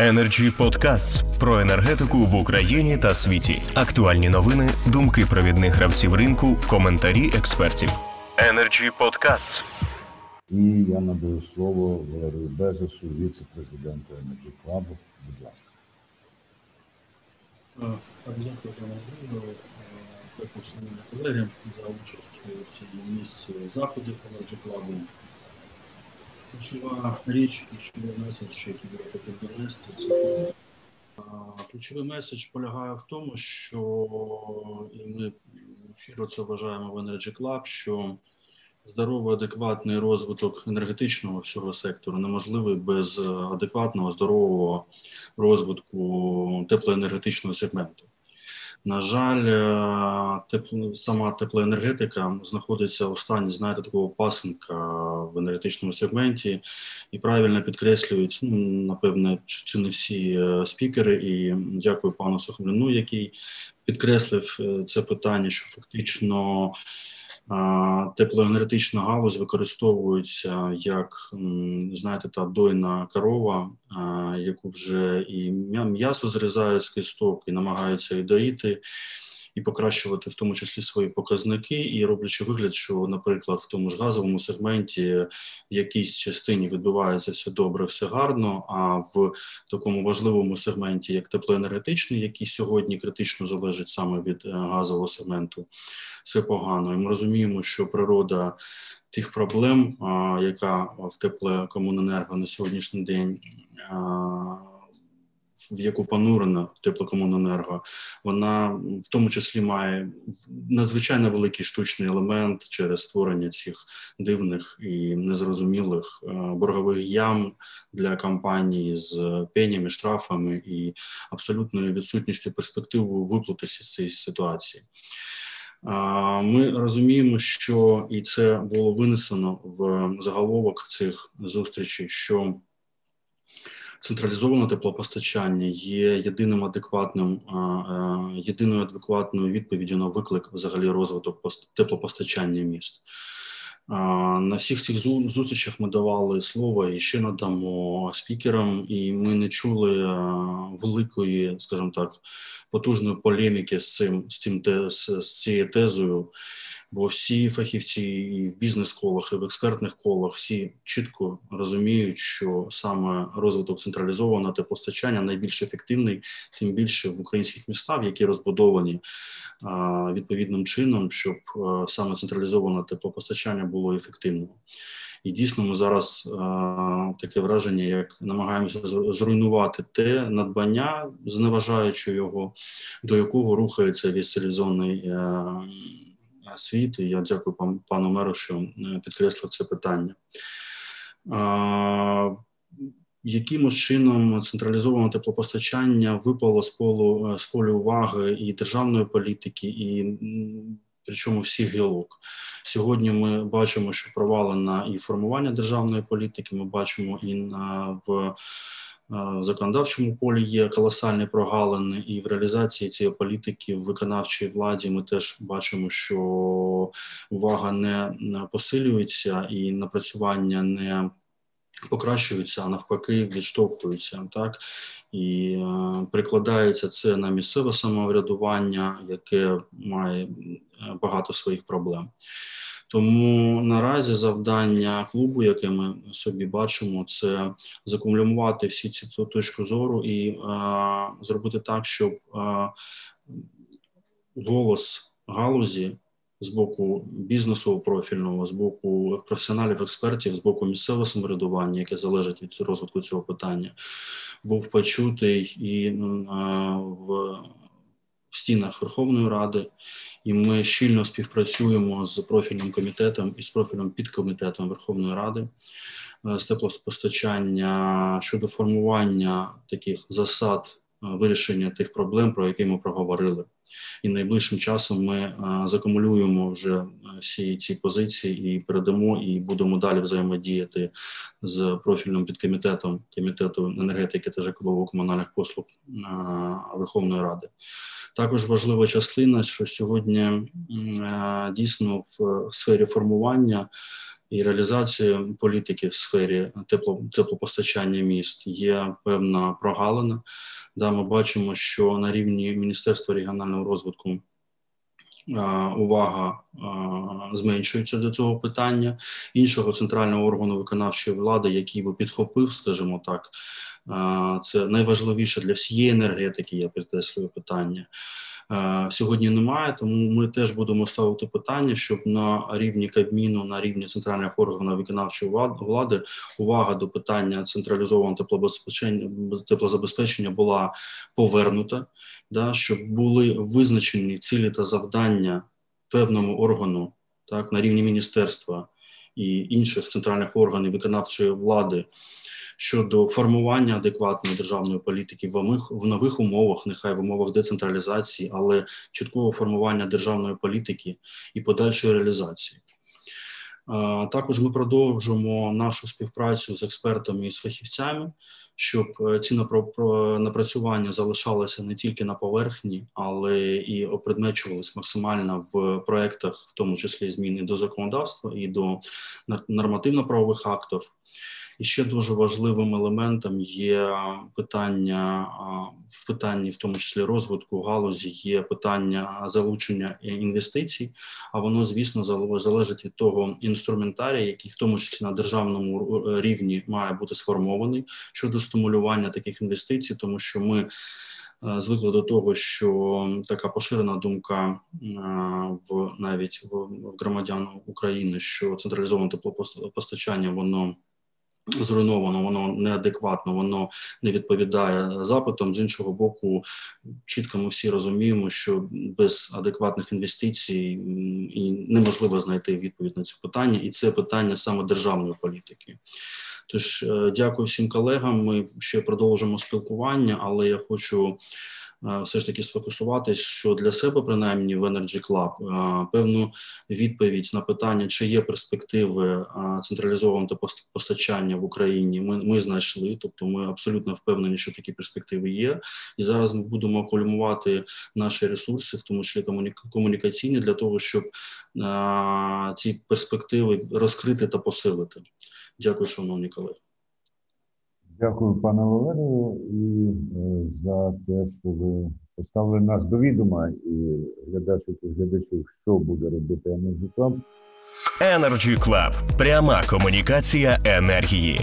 Energy Podcasts про енергетику в Україні та світі. Актуальні новини, думки провідних гравців ринку, коментарі експертів. Energy Podcasts. І я надаю слово Валерію Безосу, віце-президенту Energy Club. Будь ласка. Дякую, пане Дякую, шановні колеги, за участь у цій місці заходів Energy Club. Ключова річ, ключовий меседж, який я хотів донести, ключовий меседж полягає в тому, що і ми щиро це вважаємо в Energy Club, що здоровий, адекватний розвиток енергетичного всього сектору неможливий без адекватного, здорового розвитку теплоенергетичного сегменту. На жаль, тепло, сама теплоенергетика знаходиться у стані, знаєте, такого пасенка в енергетичному сегменті, і правильно підкреслюють, ну, напевне, чи не всі спікери. І дякую пану Сухомлину, який підкреслив це питання, що фактично теплоенергетична галузь використовується як, знаєте, та дойна корова, яку вже і м'ясо зрізають з кісток, і намагаються і доїти, і покращувати в тому числі свої показники, і роблячи вигляд, що, наприклад, в тому ж газовому сегменті в якійсь частині відбувається все добре, все гарно. А в такому важливому сегменті, як теплоенергетичний, який сьогодні критично залежить саме від газового сегменту, все погано. І ми розуміємо, що природа тих проблем, яка в теплокомуненерго на сьогоднішній день в яку понурена теплокомуненерго, вона в тому числі має надзвичайно великий штучний елемент через створення цих дивних і незрозумілих боргових ям для компаній з пенями, штрафами і абсолютною відсутністю перспективи виплутатися з цієї ситуації. Ми розуміємо, що і це було винесено в заголовок цих зустрічей, що централізоване теплопостачання є єдиним адекватним, єдиною адекватною відповіддю на виклик взагалі розвиток теплопостачання міст. На всіх цих зустрічах ми давали слово і ще надамо спікерам, і ми не чули великої, скажімо так, потужної полеміки з цим з цим з цією тезою. Бо всі фахівці і в бізнес-колах, і в експертних колах всі чітко розуміють, що саме розвиток централізованого теплопостачання найбільш ефективний, тим більше в українських містах, які розбудовані відповідним чином, щоб саме централізоване теплопостачання було ефективним. І дійсно, ми зараз а, таке враження, як намагаємося зруйнувати те надбання, зневажаючи його, до якого рухається весь цивілізований світ. І я дякую пан, пану меру, що підкреслив це питання. Якимось чином централізоване теплопостачання випало з полу з полю уваги і державної політики, і причому всіх гілок. Сьогодні ми бачимо, що провалена і формування державної політики. Ми бачимо і на в в законодавчому полі є колосальні прогалини, і в реалізації цієї політики в виконавчій владі ми теж бачимо, що увага не посилюється і напрацювання не покращуються, а навпаки, відштовхуються так і е, прикладається це на місцеве самоврядування, яке має багато своїх проблем. Тому наразі завдання клубу, яке ми собі бачимо, це закумулювати всі ці точки зору і а, зробити так, щоб а, голос галузі з боку бізнесу профільного, з боку професіоналів, експертів, з боку місцевого самоврядування, яке залежить від розвитку цього питання, був почутий і в в стінах Верховної Ради, і ми щільно співпрацюємо з профільним комітетом і з профільним підкомітетом Верховної Ради е, з теплопостачання щодо формування таких засад е, вирішення тих проблем, про які ми проговорили. І найближчим часом ми е, закумулюємо вже всі ці позиції і передамо, і будемо далі взаємодіяти з профільним підкомітетом комітету енергетики та житлово-комунальних послуг Верховної Ради. Також важлива частина, що сьогодні дійсно в сфері формування і реалізації політики в сфері тепло, теплопостачання міст є певна прогалина. Да, ми бачимо, що на рівні Міністерства регіонального розвитку увага зменшується до цього питання. Іншого центрального органу виконавчої влади, який би підхопив, скажімо так, це найважливіше для всієї енергетики. Я підкреслюю питання. Сьогодні немає, тому ми теж будемо ставити питання, щоб на рівні Кабміну, на рівні центральних органів виконавчої влади увага до питання централізованого теплозабезпечення теплозабезпечення була повернута, да, щоб були визначені цілі та завдання певному органу, так на рівні міністерства і інших центральних органів виконавчої влади щодо формування адекватної державної політики в нових, в нових умовах, нехай в умовах децентралізації, але чіткого формування державної політики і подальшої реалізації. Також ми продовжимо нашу співпрацю з експертами і з фахівцями, щоб е, ці напрацювання залишалися не тільки на поверхні, але і опредмечувалися максимально в проектах, в тому числі зміни до законодавства і до нормативно-правових актів. І ще дуже важливим елементом є питання в питанні, в тому числі розвитку галузі, є питання залучення інвестицій. А воно, звісно, залежить від того інструментарія, який в тому числі на державному рівні має бути сформований щодо стимулювання таких інвестицій, тому що ми. Звикли до того, що така поширена думка в навіть в громадян України, що централізоване теплопостачання воно зруйновано, воно неадекватно, воно не відповідає запитам. З іншого боку, чітко ми всі розуміємо, що без адекватних інвестицій і неможливо знайти відповідь на це питання, і це питання саме державної політики. Тож, е, дякую всім колегам. Ми ще продовжимо спілкування, але я хочу все ж таки сфокусуватись, що для себе, принаймні, в Energy Club, певну відповідь на питання, чи є перспективи централізованого постачання в Україні, ми ми знайшли. Тобто, ми абсолютно впевнені, що такі перспективи є, і зараз ми будемо колюмувати наші ресурси, в тому числі комунікаційні, для того, щоб ці перспективи розкрити та посилити. Дякую, шановні колеги. Дякую, пане Валерію, і е, за те, що ви поставили нас до відома і глядачів і глядачів, що буде робити Energy Club. Energy Club. пряма комунікація енергії.